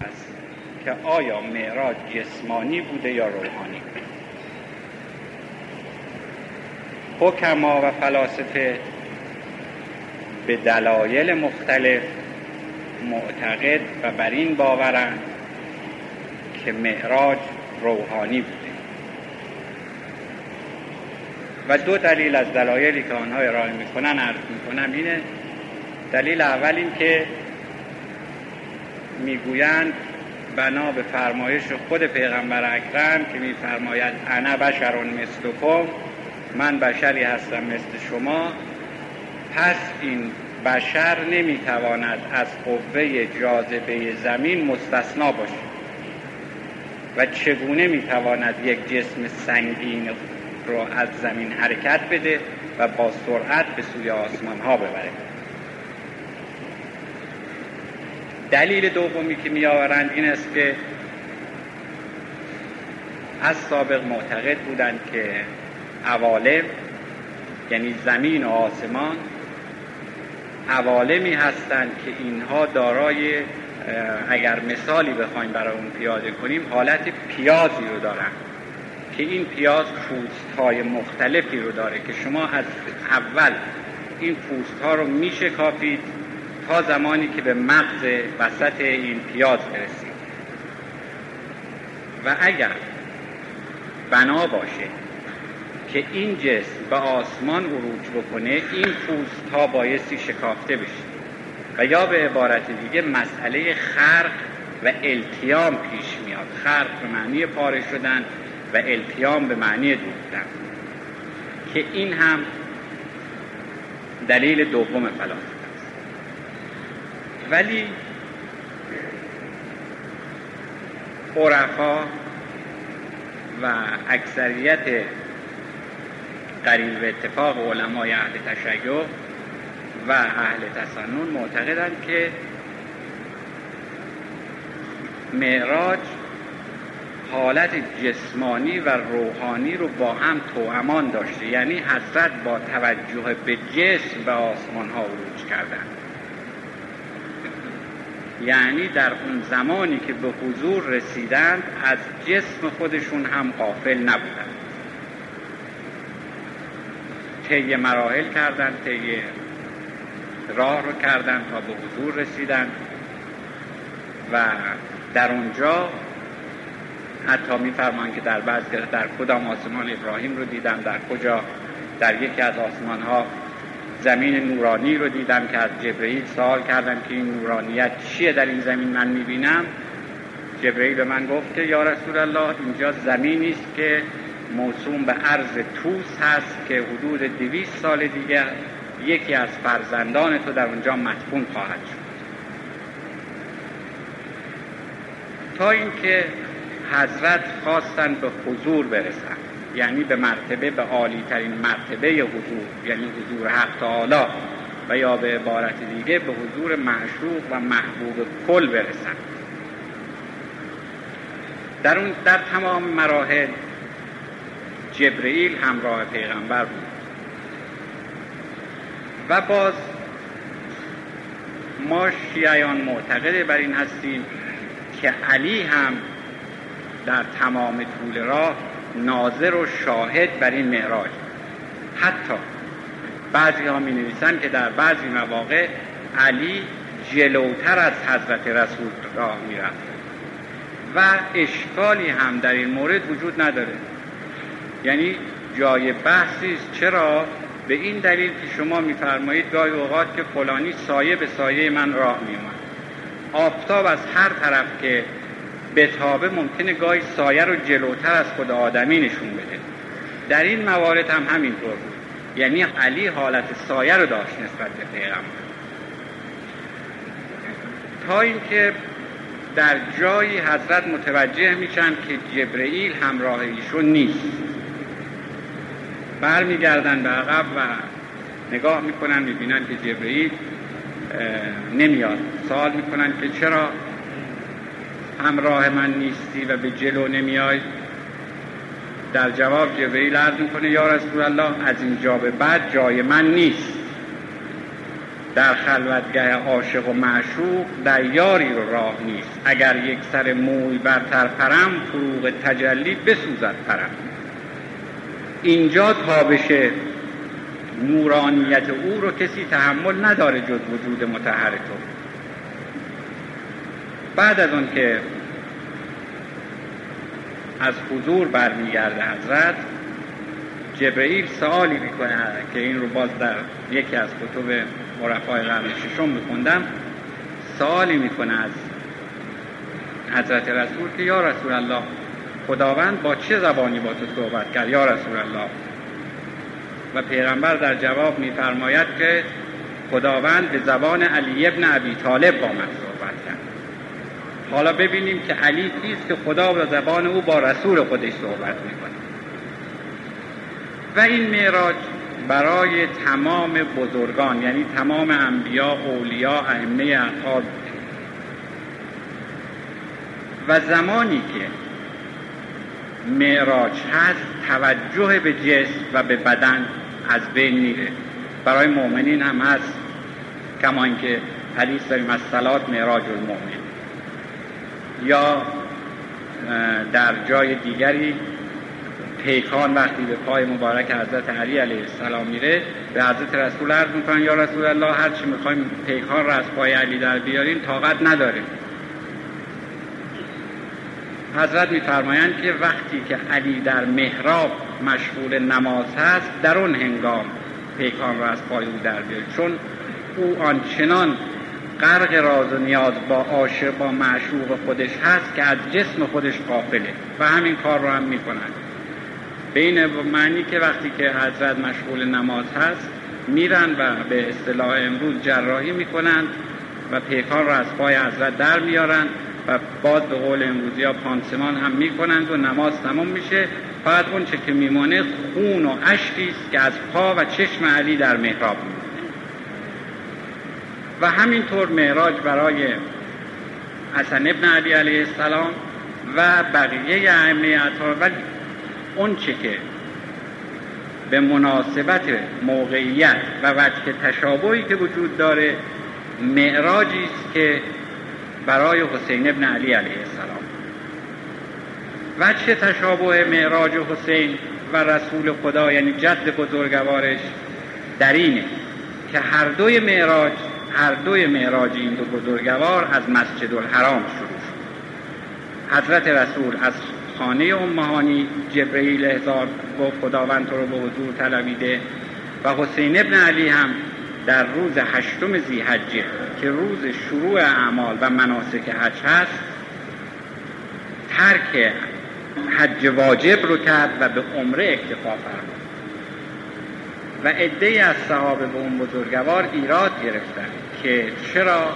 است که آیا معراج جسمانی بوده یا روحانی؟ حکما و فلاسفه به دلایل مختلف معتقد و بر این باورند که معراج روحانی بوده. و دو دلیل از دلایلی که آنها ارائه می‌کنن عرض می‌کنم اینه. دلیل اول این که می‌گویند بنا به فرمایش خود پیغمبر اکرم که میفرماید انا بشر مثلکم من بشری هستم مثل شما. پس این بشر نمی‌تواند از قوه جاذبه زمین مستثنا باشه. و چگونه می‌تواند یک جسم سنگین رو از زمین حرکت بده و با سرعت به سوی آسمان ها ببره دلیل دومی که می آورند این است که از سابق معتقد بودند که عوالم یعنی زمین و آسمان عوالمی هستند که اینها دارای اگر مثالی بخوایم برای اون پیاده کنیم حالت پیازی رو دارن که این پیاز پوست های مختلفی رو داره که شما از اول این پوست ها رو میشکافید تا زمانی که به مغز وسط این پیاز برسید و اگر بنا باشه که این جسم به آسمان عروج بکنه این پوست ها بایستی شکافته بشه. و یا به عبارت دیگه مسئله خرق و التیام پیش میاد. خرق به معنی پاره شدن و التیام به معنی دوختن. که این هم دلیل دوم فلاسفه. ولی عرفا و اکثریت قریب اتفاق علمای اهل تشیع و اهل تسنن معتقدند که معراج حالت جسمانی و روحانی رو با هم توامان داشته. یعنی حضرت با توجه به جسم به آسمان ها عروج کردن. یعنی در اون زمانی که به حضور رسیدند از جسم خودشون هم قافل نبودند. طی مراحل کردند طی راه رو کردند تا به حضور رسیدند. و در اونجا حتی میفرمان که در بعض در کدام آسمان ابراهیم رو دیدم در کجا؟ در یکی از آسمان ها زمین نورانی رو دیدم که از جبرئیل سوال کردم که این نورانیت چیه در این زمین من می‌بینم. جبرئیل به من گفت که یا رسول الله اینجا زمینی است که موسوم به عرض توس هست که حدود دویست سال دیگه یکی از فرزندان تو در اونجا مدفون خواهد شد. تا اینکه حضرت خواستن به حضور برسن. یعنی به مرتبه به عالی ترین مرتبه حضور یعنی حضور حق تعالی و یا به عبارت دیگه به حضور معشوق و محبوب کل برسن. در, اون در تمام مراحل جبرئیل همراه پیغمبر بود. و باز ما شیعیان معتقده بر این هستیم که علی هم در تمام طول راه ناظر و شاهد بر این معراج. حتی بعضی ها می نویسن که در بعضی مواقع علی جلوتر از حضرت رسول راه می رفت و اشکالی هم در این مورد وجود نداره. یعنی جای بحثی است. چرا؟ به این دلیل که شما میفرمایید گاهی اوقات که فلانی سایه به سایه من راه میومد آفتاب از هر طرف که به تابه ممکنه گاهی سایه رو جلوتر از خود آدمی نشون بده. در این موارد هم همینطور بود. یعنی علی حالت سایه رو داشت نسبت به پیغمبر. تا اینکه در جایی حضرت متوجه میشن که جبرئیل همراه ایشون نیست. برمیگردن به عقب و نگاه می‌کنن می‌بینن که جبرئیل نمیاد. سوال می‌کنن که چرا؟ همراه من نیستی و به جلو نمیای. در جواب جبرئیل عرض می‌کنه یا رسول الله از اینجا به بعد جای من نیست. در خلوتگه عاشق و معشوق در یاری رو راه نیست. اگر یک سر موی برتر پرم فروغ تجلی بسوزد پرم. اینجا تابش نورانیت او رو کسی تحمل نداره جز وجود متحر تو بعد از اون که از حضور برمیگرده حضرت جبرئیل سوالی می‌کنه که این رو باز در یکی از کتب مرفای قرن ششم میخوندم. سوالی می‌کنه از حضرت رسول که یا رسول الله خداوند با چه زبانی با تو صحبت کرد؟ یا رسول الله. و پیغمبر در جواب میفرماید که خداوند به زبان علی ابن ابی طالب با من حالا ببینیم که علی کیست که خدا به زبان او با رسول خودش صحبت می‌کنه. و این معراج برای تمام بزرگان یعنی تمام انبیا اولیا ائمه اطهار و زمانی که معراج هست توجه به جسم و به بدن از بین میره. برای مؤمنین هم هست کما اینکه حدیث داریم از سلات معراج المؤمن. یا در جای دیگری پیکان وقتی به پای مبارک حضرت علی علیه السلام میره به حضرت رسول عرض می‌کنن یا رسول الله هر چی می‌خوایم پیکان رو از پای علی در بیاریم طاقت نداره حضرت میفرمایند که وقتی که علی در محراب مشغول نماز هست در اون هنگام پیکان را از پای او در بیاریم چون او آنچنان غرق راز و نیاز با عاشق با معشوق خودش هست که از جسم خودش قافله و همین کار رو هم می‌کنند بین معنی که وقتی که حضرت مشغول نماز هست میرن و به اصطلاح امروز جراحی می‌کنند و پیکان را از پای حضرت در میارن و باز به قول امروزی ها پانسمان هم می‌کنند و نماز تمام میشه. فقط اون چه که میمانه خون و اشکی است که از پا و چشم علی در محراب و همینطور معراج برای حسن ابن علی علیه السلام و بقیه ائمه اطهار ولی اون چه که به مناسبت موقعیت و وجه تشابهی که وجود داره معراجی است که برای حسین ابن علی علیه السلام. وجه تشابه معراج حسین و رسول خدا یعنی جد بزرگوارش در اینه که هر دوی معراج هر دوی معراج این دو بزرگوار از مسجد الحرام شروع شد. حضرت رسول از خانه امهانی جبرئیل هزار گفت خداوند رو به حضور طلبیده و حسین ابن علی هم در روز هشتم زیحجه که روز شروع اعمال و مناسک حج هست ترک حج واجب رو کرد و به عمره اکتفا فرمود. و عده از صحابه به اون بزرگوار ایراد گرفتن که چرا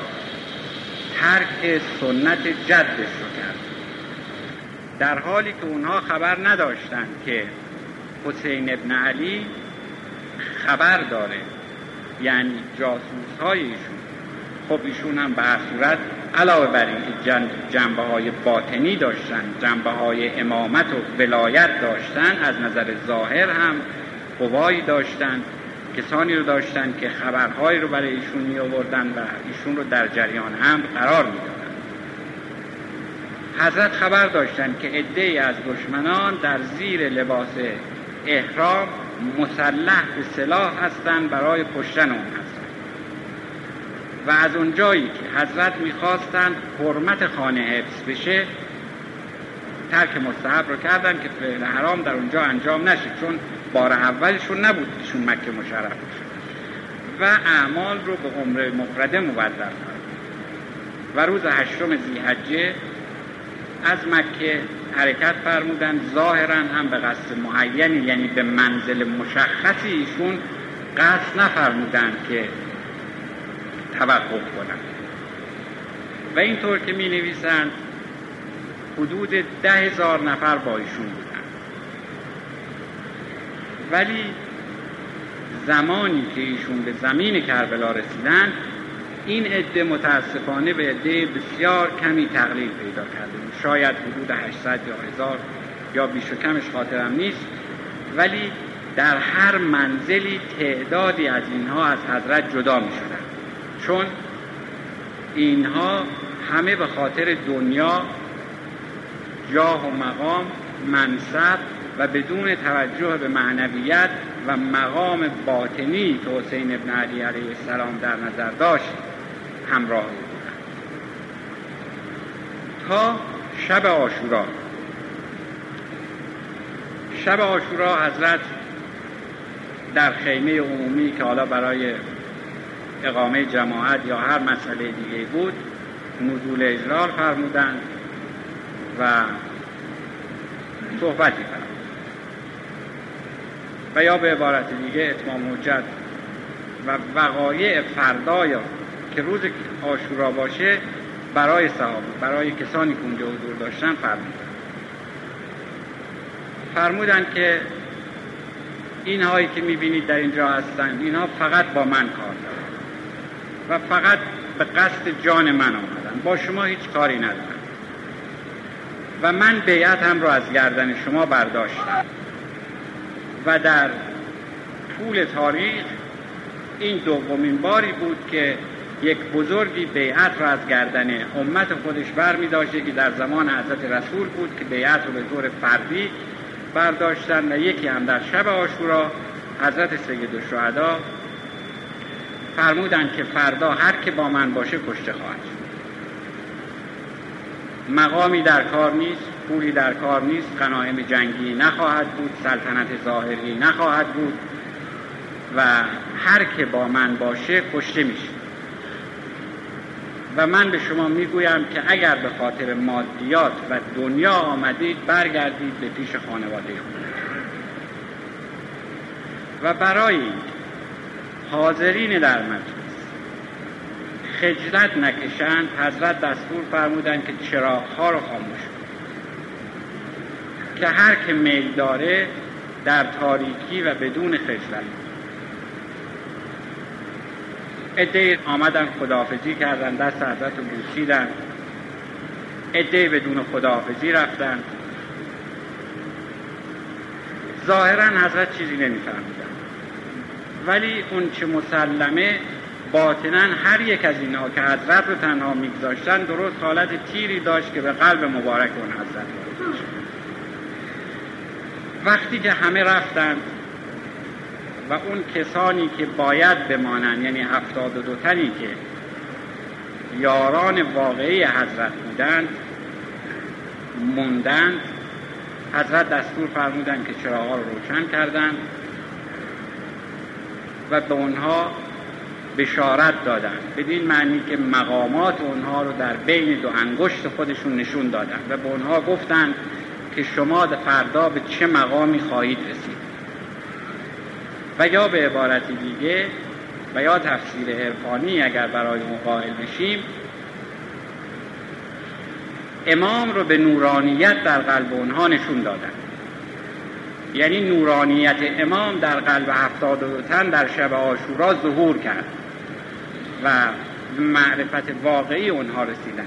ترک سنت جدش رو کرد. در حالی که اونها خبر نداشتند که حسین ابن علی خبر داره یعنی جاسوس های ایشون. خب ایشون هم به صورت علاوه بر اینکه جنبه های باطنی داشتن جنبه های امامت و ولایت داشتن از نظر ظاهر هم قوایی داشتن کسانی رو داشتن که خبرهایی رو برای ایشون می آوردن و ایشون رو در جریان هم قرار می دادن. حضرت خبر داشتن که عده از دشمنان در زیر لباس احرام مسلح به سلاح هستند برای کشتن اون هستند و از اونجایی که حضرت می‌خواستند حرمت خانه حفظ بشه ترک مستحب رو کردن که فعل حرام در اونجا انجام نشه چون بار اولشون نبود ایشون مکه مشرف و اعمال رو به عمره مفرده مبدل و روز هشتم زیحجه از مکه حرکت فرمودن ظاهرا هم به قصد معینی یعنی به منزل مشخصی ایشون قصد نفرمودن که توقف کنند و اینطور که می نویسند حدود ده هزار نفر با ایشون ولی زمانی که ایشون به زمین کربلا رسیدن این عده متاسفانه به عده بسیار کمی تقلیل پیدا کرده شاید حدود 800 یا هزار یا بیش و کمش خاطرم نیست. ولی در هر منزلی تعدادی از اینها از حضرت جدا می شدن. چون اینها همه به خاطر دنیا جاه و مقام منصب و بدون توجه به معنویت و مقام باطنی که حسین ابن علی علیه السلام در نظر داشت همراه بودند. تا شب آشورا شب آشورا حضرت در خیمه عمومی که حالا برای اقامه جماعت یا هر مسئله دیگه بود نزول اجلال فرمودند و صحبتی فرمودند و یا به عبارت دیگه اتمام حجت و وقایع فردایا که روز آشورا باشه برای صحابه برای کسانی که اونجا حضور داشتن فرمودن فرمودن که این هایی که می‌بینید در اینجا هستن اینها فقط با من کار دارن و فقط به قصد جان من آمدن. با شما هیچ کاری ندارن و من بیعت هم رو از گردن شما برداشتم. و در طول تاریخ این دومین باری بود که یک بزرگی بیعت را از گردن امت خودش بر می داشته که در زمان حضرت رسول بود که بیعت رو به طور فردی برداشتن و یکی هم در شب آشورا حضرت سید الشهدا فرمودند که فردا هر که با من باشه کشته خواهد مقامی در کار نیست. پولی در کار نیست قنایم جنگی نخواهد بود سلطنت ظاهری نخواهد بود و هر که با من باشه کشته میشه. و من به شما می‌گویم که اگر به خاطر مادیات و دنیا آمدید برگردید به پیش خانواده خود. و برای حاضرین در مجلس خجلت نکشند حضرت دستور فرمودند که چراغها رو خاموش که هر که میل داره در تاریکی و بدون خجلت. ادهی آمدن خداحافظی کردن دست حضرت رو بوسیدن. ادهی بدون خداحافظی رفتن. ظاهرا حضرت چیزی نمیفهمیدن. ولی اون چه مسلمه باطنا هر یک از اینها که حضرت رو تنها میگذاشتن درست حالت تیری داشت که به قلب مبارک اون حضرت وقتی که همه رفتن و اون کسانی که باید بمانند یعنی هفتاد و دو تنی که یاران واقعی حضرت بودند موندند حضرت دستور فرمودند که چراغا رو روشن کردند و به اونها بشارت دادند. بدین معنی که مقامات اونها رو در بین دو انگشت خودشون نشون دادند و به اونها گفتند که شما فردا به چه مقامی خواهید رسید. و یا به عبارت دیگه و یا تفسیر عرفانی اگر برای مقایل بشیم امام رو به نورانیت در قلب اونها نشون دادن. یعنی نورانیت امام در قلب هفتاد و تن در شب آشورا ظهور کرد و معرفت واقعی اونها رسیدن.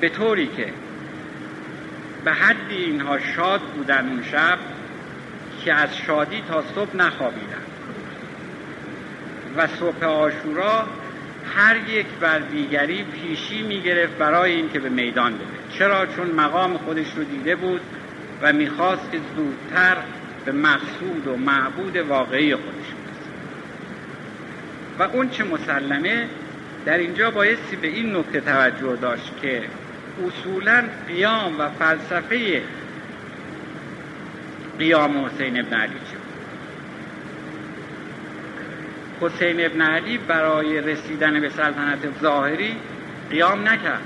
به طوری که به حدی اینها شاد بودن اون شب که از شادی تا صبح نخوابیدن. و صبح آشورا هر یک بر دیگری پیشی می‌گرفت برای اینکه به میدان بده چرا؟ چون مقام خودش رو دیده بود و می‌خواست که زودتر به مقصود و معبود واقعی خودش برسه. و اون چه مسلمه در اینجا بایستی به این نکته توجه داشت که اصولا قیام و فلسفه قیام حسین ابن علی چه حسین ابن علی برای رسیدن به سلطنت ظاهری قیام نکرد.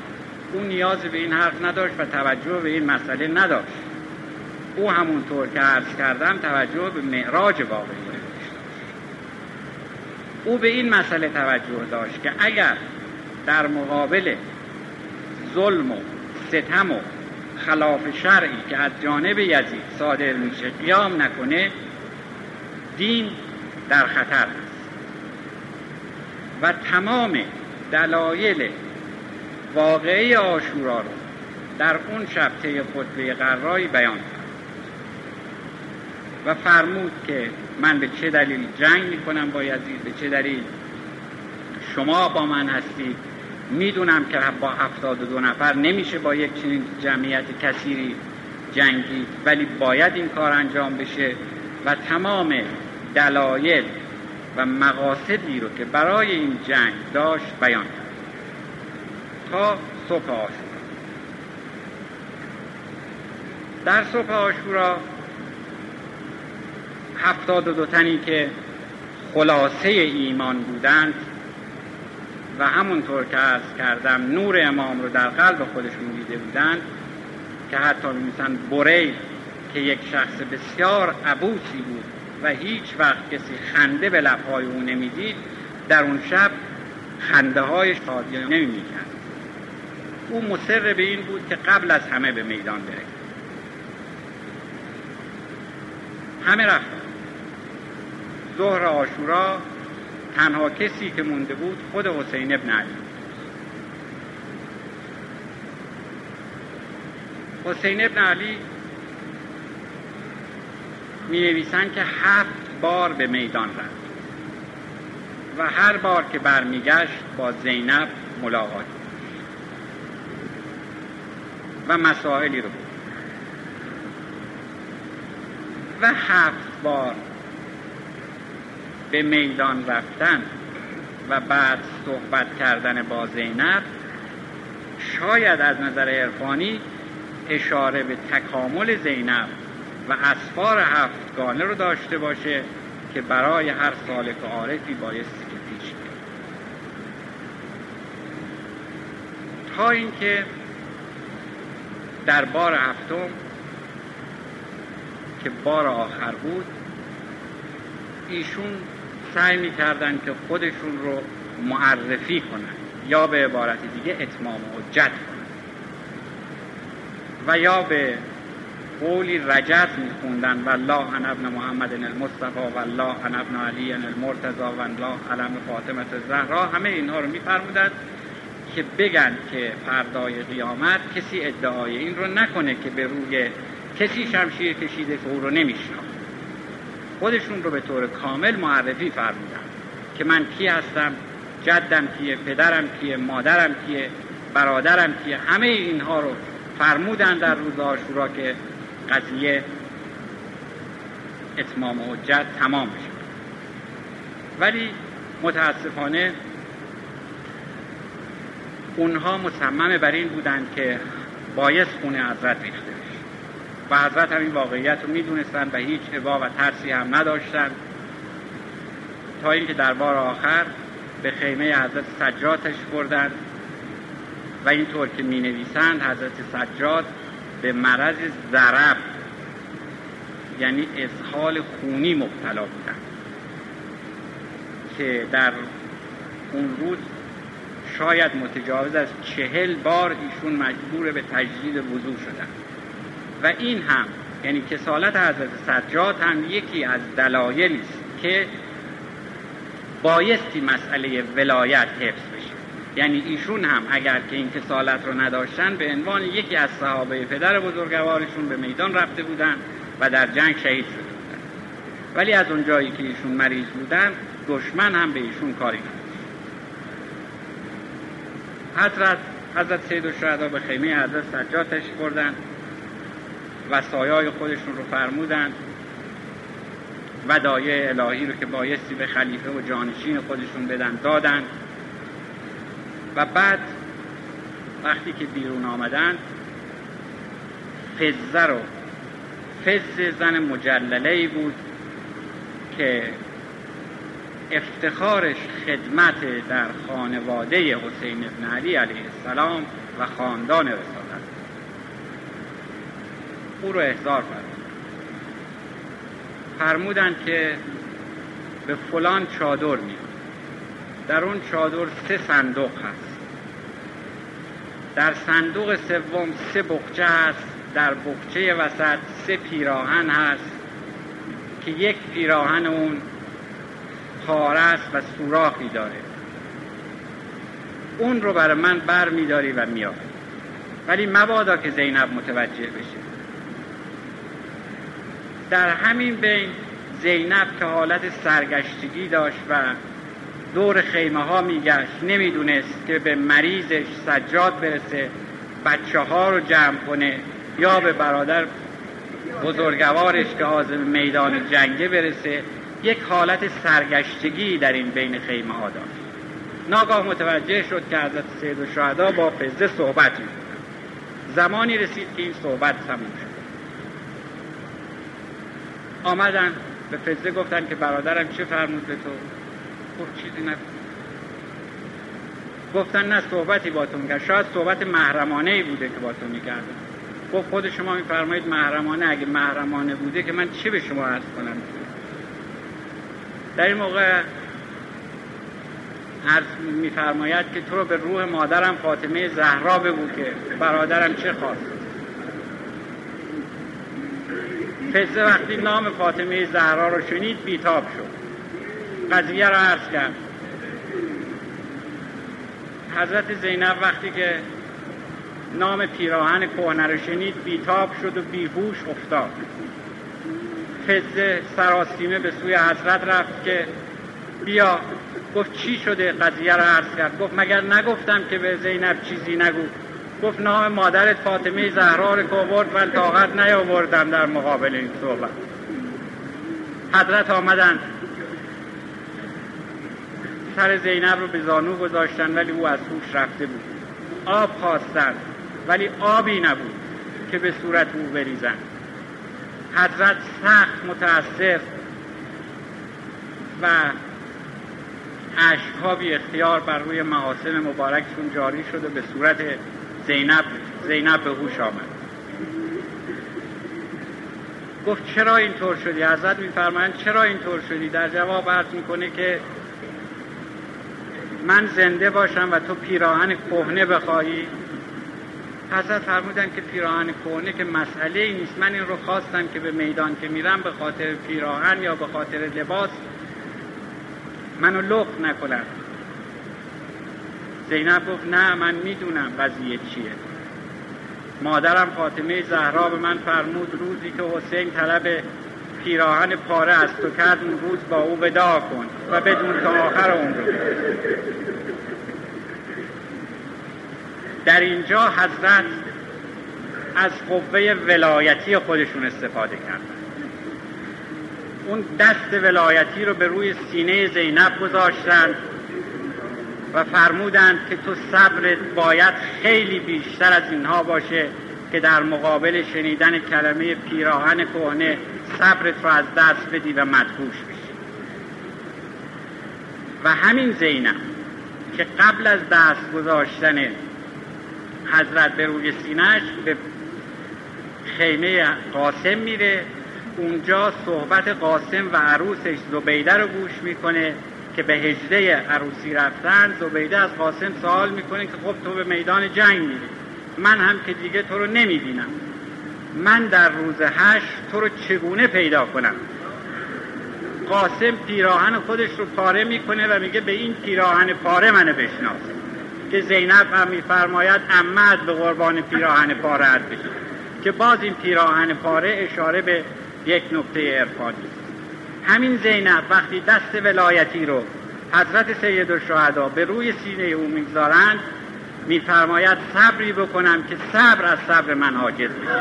او نیاز به این حرف نداشت و توجه به این مسئله نداشت. او همونطور که عرض کردم توجه به معراج واقعی او به این مسئله توجه داشت که اگر در مقابل ظلم و ستم و خلاف شرعی که از جانب یزید صادر میشه قیام نکنه دین در خطر است. و تمام دلایل واقعی آشورا رو در اون شب طی خطبه قرایی بیان کرد. و فرمود که من به چه دلیل جنگ می‌کنم با یزید؟ به چه دلیل شما با من هستید؟ می‌دونم که با هفتاد و دو نفر نمیشه با یک چنین جمعیت کثیری جنگی ولی باید این کار انجام بشه و تمام دلایل و مقاصدی رو که برای این جنگ داشت بیان کرد. تا صبح آشورا. در صبح آشورا هفتاد و دو تنی که خلاصه ایمان بودند و همونطور که ارز کردم نور امام رو در قلب خودشون دیده بودند که حتی میمیسن بریل که یک شخص بسیار عبوسی بود و هیچ وقت کسی خنده به لبهای او نمی‌دید در اون شب خنده های شادی نمی او مصر به این بود که قبل از همه به میدان بره. همه رفتن. ظهر آشورا تنها کسی که مونده بود خود حسین ابن علی. حسین ابن علی می نویسن که هفت بار به میدان رفت و هر بار که برمیگشت با زینب ملاقات و مسائلی رو بود و هفت بار به میدان رفتن و بعد صحبت کردن با زینب شاید از نظر عرفانی اشاره به تکامل زینب و اسفار هفتگانه رو داشته باشه که برای هر سالک عارفی بایستی که پیش تا اینکه در بار هفتم که بار آخر بود ایشون سعی می‌کردن که خودشون رو معرفی کنن یا به عبارت دیگه اتمام حجت کنن. و یا به قولی رجت میخوندن والله ان ابن محمد المصطفى والله ان ابن علی المرتضى والله علم فاطمه الزهرا همه اینها رو میفرمودند که بگن که فردای قیامت کسی ادعای این رو نکنه که به روی کسی شمشیر کشیده که او رو خودشون رو به طور کامل معرفی فرمودن که من کی هستم جدم کیه پدرم کیه مادرم کیه برادرم کیه همه اینها رو فرمودن در روز آشورا که قضیه اتمام حجت تمام بشه ولی متاسفانه اونها مصمم بر این بودند که بایست خونه حضرت ریخته. و حضرت همین واقعیت رو می‌دونستن و هیچ عبا و ترسی هم نداشتن. تا اینکه در بار آخر به خیمه حضرت سجادش بردن و اینطور که می نویسند حضرت سجاد به مرض ضرب یعنی اسحال خونی مبتلا بودن. که در اون روز شاید متجاوز از چهل بار ایشون مجبور به تجدید وضوع شدن. و این هم یعنی کسالت حضرت سجاد هم یکی از دلایلی است که بایستی مسئله ولایت حفظ بشه. یعنی ایشون هم اگر که این کسالت رو نداشتن به عنوان یکی از صحابه پدر بزرگوارشون به میدان رفته بودن و در جنگ شهید شده بودن. ولی از اون جایی که ایشون مریض بودن دشمن هم به ایشون کاری نداشت. حضرت حضرت سید الشهدا به خیمه حضرت سجاد تشریف بردن. و سایای خودشون رو فرمودن. و دایه الهی رو که بایستی به خلیفه و جانشین خودشون بدن دادن. و بعد وقتی که بیرون آمدن فزه رو فز زن مجلله بود که افتخارش خدمت در خانواده حسین ابن علی علیه السلام و خاندان رسالت. او رو احضار فرمود فرمودند که به فلان چادر میاد. در اون چادر سه صندوق هست. در صندوق سوم سه بخچه هست. در بخچه وسط سه پیراهن هست که یک پیراهن اون پاره است و سوراخی داره. اون رو برای من بر میداری و میاری ولی مبادا که زینب متوجه بشه. در همین بین زینب که حالت سرگشتگی داشت و دور خیمه ها میگشت نمی‌دونست که به مریضش سجاد برسه بچه ها رو جمع کنه یا به برادر بزرگوارش که آزم میدان جنگه برسه. یک حالت سرگشتگی در این بین خیمه ها داشت. ناگاه متوجه شد که حضرت سید و با فزه صحبت می زمانی رسید که این صحبت تموم شد. آمدن به فزه گفتن که برادرم چه فرمود به تو؟ گفت چیزی نکن گفتن نه صحبتی با تو می‌کرد. شاید صحبت محرمانه ای بوده که با تو می‌کردن گفت خود شما میفرمایید محرمانه. اگه محرمانه بوده که من چه به شما عرض کنم؟ در این موقع عرض میفرماید که تو رو به روح مادرم فاطمه زهرا بگو که برادرم چه خواست. فزه وقتی نام فاطمه زهرا رو شنید بیتاب شد. قضیه را عرض کرد. حضرت زینب وقتی که نام پیراهن کهنه رو شنید بیتاب شد و بیهوش افتاد. فزه سراسیمه به سوی حضرت رفت که بیا. گفت چی شده؟ قضیه رو عرض کرد. گفت مگر نگفتم که به زینب چیزی نگو؟ گفت نام مادرت فاطمه زهرا رو که آورد من طاقت نیاوردم در مقابل این صحبت. حضرت آمدن. سر زینب رو به زانو گذاشتن ولی او از هوش رفته بود. آب خواستن ولی آبی نبود که به صورت او بریزن. حضرت سخت متاسف و عشقها اختیار بر روی محاسن مبارکشون جاری شده به صورت زینب زینب به هوش آمد. گفت چرا اینطور شدی؟ حضرت میفرمایند چرا اینطور شدی؟ در جواب عرض می‌کنه که من زنده باشم و تو پیراهن کهنه بخواهی. حضرت فرمودن که پیراهن کهنه که مسئله ای نیست. من این رو خواستم که به میدان که میرم به خاطر پیراهن یا به خاطر لباس منو لخت نکنن زینب گفت نه من می‌دونم قضیه چیه. مادرم فاطمه زهرا به من فرمود روزی که حسین طلب پیراهن پاره از تو کرد اون روز با او ودا کن و بدون تا آخر عمر در اینجا حضرت از قوه ولایتی خودشون استفاده کردن. اون دست ولایتی رو به روی سینه زینب گذاشتن و فرمودند که تو صبرت باید خیلی بیشتر از اینها باشه که در مقابل شنیدن کلمه پیراهن کهنه صبرت رو از دست بدی و مدهوش بشی. و همین زینب که قبل از دست گذاشتن حضرت به روی سینهش به خیمه قاسم میره اونجا صحبت قاسم و عروسش زبیده رو گوش می‌کنه. که به هجده عروسی رفتن زبیده از قاسم سوال می‌کنه که خب تو به میدان جنگ میری. من هم که دیگه تو رو نمی‌بینم. من در روز هشت تو رو چگونه پیدا کنم؟ قاسم پیراهن خودش رو پاره می‌کنه و میگه به این پیراهن پاره منو بشناس. که زینب هم میفرماید امت به قربان پیراهن پاره بشه که باز این پیراهن پاره اشاره به یک نکته عرفانی همین زینب وقتی دست ولایتی رو حضرت سید الشهدا به روی سینه او می‌گذارند میفرماید صبری بکنم که صبر از صبر من حاجز بشه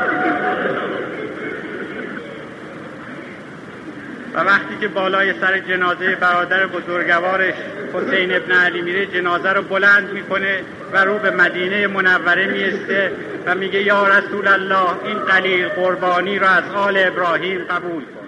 و وقتی که بالای سر جنازه برادر بزرگوارش حسین ابن علی میره جنازه رو بلند می‌کنه و رو به مدینه منوره میسته و میگه یا رسول الله این قلیل قربانی را از آل ابراهیم قبول کن.